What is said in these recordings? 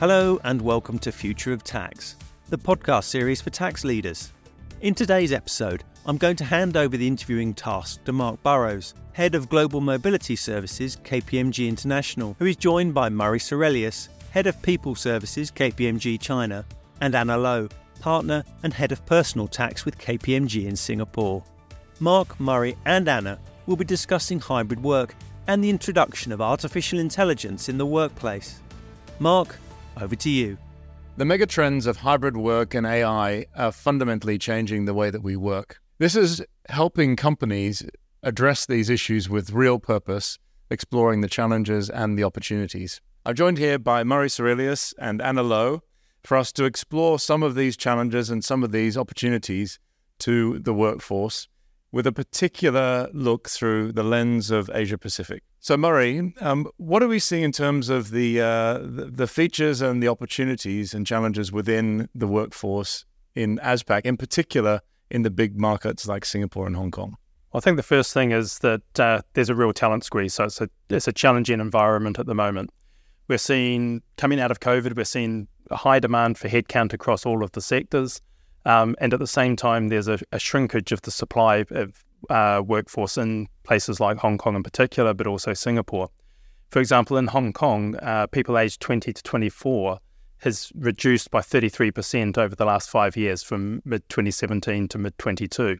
Hello, and welcome to Future of Tax, the podcast series for tax leaders. In today's episode, I'm going to hand over the interviewing task to Marc Burrows, Head of Global Mobility Services, KPMG International, who is joined by Murray Sarelius, Head of People Services, KPMG China, and Anna Low, Partner and Head of Personal Tax with KPMG in Singapore. Marc, Murray, and Anna will be discussing hybrid work and the introduction of artificial intelligence in the workplace. Marc, over to you. The megatrends of hybrid work and AI are fundamentally changing the way that we work. This is helping companies address these issues with real purpose, exploring the challenges and the opportunities. I'm joined here by Murray Sarelius and Anna Low for us to explore some of these challenges and some of these opportunities to the workforce with a particular look through the lens of Asia Pacific. So, Murray, um, what do we see in terms of the, uh, the features and the opportunities and challenges within the workforce in ASPAC, in particular in the big markets like Singapore and Hong Kong? I think the first thing is that uh, there's a real talent squeeze. So it's a, it's a challenging environment at the moment. We're seeing, coming out of COVID, we're seeing a high demand for headcount across all of the sectors. Um, and at the same time, there's a, a shrinkage of the supply of uh, workforce in places like Hong Kong in particular, but also Singapore. For example, in Hong Kong, uh, people aged 20 to 24 has reduced by 33% over the last five years from mid 2017 to mid 22.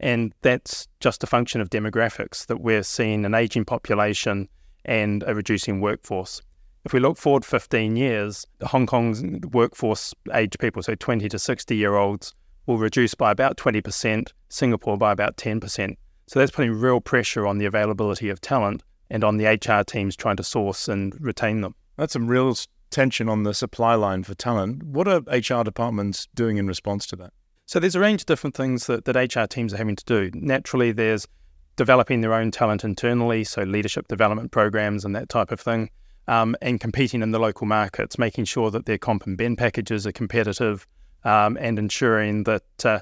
And that's just a function of demographics that we're seeing an aging population and a reducing workforce. If we look forward 15 years, Hong Kong's workforce age people, so 20 to 60 year olds, will reduce by about 20%, Singapore by about 10%. So that's putting real pressure on the availability of talent and on the HR teams trying to source and retain them. That's some real tension on the supply line for talent. What are HR departments doing in response to that? So there's a range of different things that, that HR teams are having to do. Naturally, there's developing their own talent internally, so leadership development programs and that type of thing um, and competing in the local markets, making sure that their comp and ben packages are competitive, um, and ensuring that uh,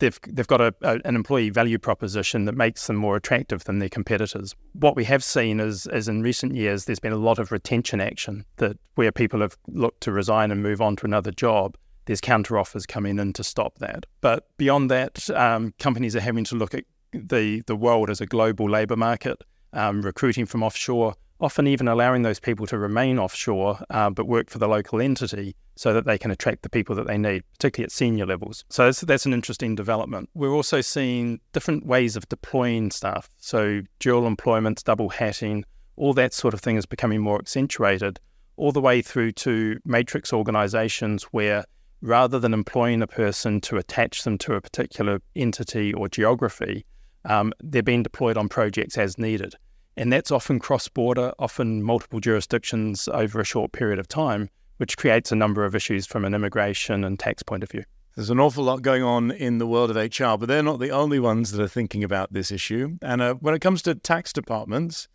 they've they've got a, a, an employee value proposition that makes them more attractive than their competitors. What we have seen is, is in recent years, there's been a lot of retention action that where people have looked to resign and move on to another job. There's counter offers coming in to stop that. But beyond that, um, companies are having to look at the the world as a global labour market, um, recruiting from offshore often even allowing those people to remain offshore uh, but work for the local entity so that they can attract the people that they need, particularly at senior levels. So that's, that's an interesting development. We're also seeing different ways of deploying staff. So dual employment, double hatting, all that sort of thing is becoming more accentuated, all the way through to matrix organizations where rather than employing a person to attach them to a particular entity or geography, um, they're being deployed on projects as needed. And that's often cross border, often multiple jurisdictions over a short period of time, which creates a number of issues from an immigration and tax point of view. There's an awful lot going on in the world of HR, but they're not the only ones that are thinking about this issue. And uh, when it comes to tax departments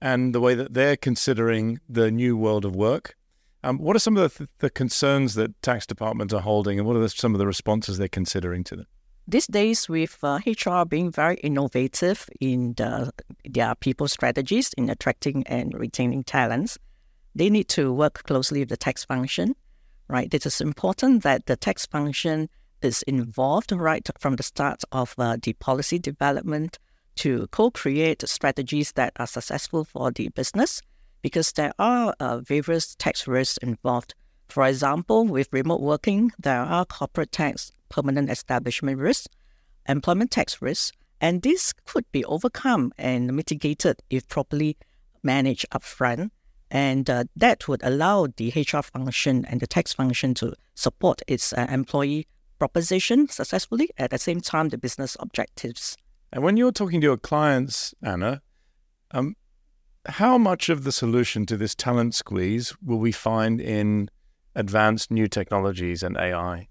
and the way that they're considering the new world of work, um, what are some of the, th- the concerns that tax departments are holding, and what are the, some of the responses they're considering to them? These days, with uh, HR being very innovative in the, their people strategies in attracting and retaining talents, they need to work closely with the tax function, right? It is important that the tax function is involved right from the start of uh, the policy development to co-create strategies that are successful for the business because there are uh, various tax risks involved. For example, with remote working, there are corporate tax permanent establishment risk, employment tax risk, and this could be overcome and mitigated if properly managed upfront. And uh, that would allow the HR function and the tax function to support its uh, employee proposition successfully at the same time the business objectives. And when you're talking to your clients, Anna, um, how much of the solution to this talent squeeze will we find in advanced new technologies and AI?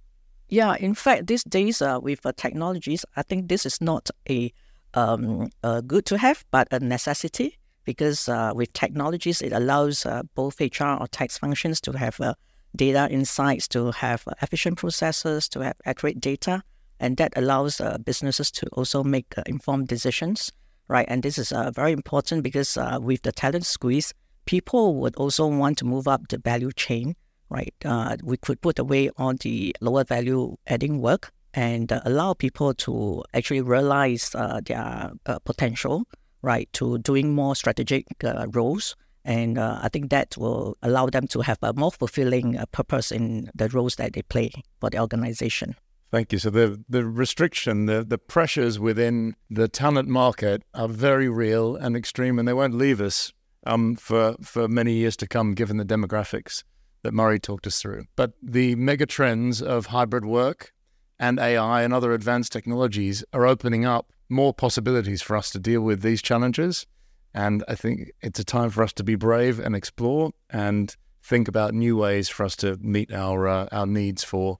Yeah, in fact, these days uh, with uh, technologies, I think this is not a, um, good to have, but a necessity because uh, with technologies, it allows uh, both HR or tax functions to have uh, data insights, to have uh, efficient processes, to have accurate data, and that allows businesses to also make informed decisions, right? And this is very important because with the talent squeeze, people would also want to move up the value chain right? Uh, we could put away all the lower value adding work and uh, allow people to actually realize uh, their uh, potential, right, to doing more strategic uh, roles. And uh, I think that will allow them to have a more fulfilling purpose in the roles that they play for the organization. Thank you. So the the restriction, the the pressures within the talent market are very real and extreme, and they won't leave us um, for for many years to come, given the demographics that Murray talked us through. But the mega trends of hybrid work and AI and other advanced technologies are opening up more possibilities for us to deal with these challenges. And I think it's a time for us to be brave and explore and think about new ways for us to meet our uh, our needs for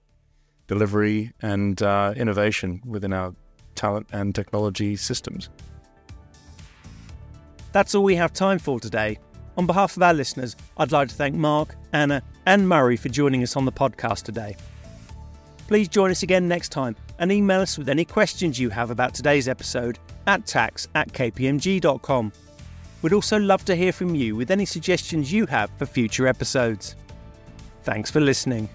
delivery, and uh, innovation within our talent and technology systems. That's all we have time for today. On behalf of our listeners, I'd like to thank Marc, Anna, and Murray for joining us on the podcast today. Please join us again next time and email us with any questions you have about today's episode at tax at kpmg.com. We'd also love to hear from you with any suggestions you have for future episodes. Thanks for listening.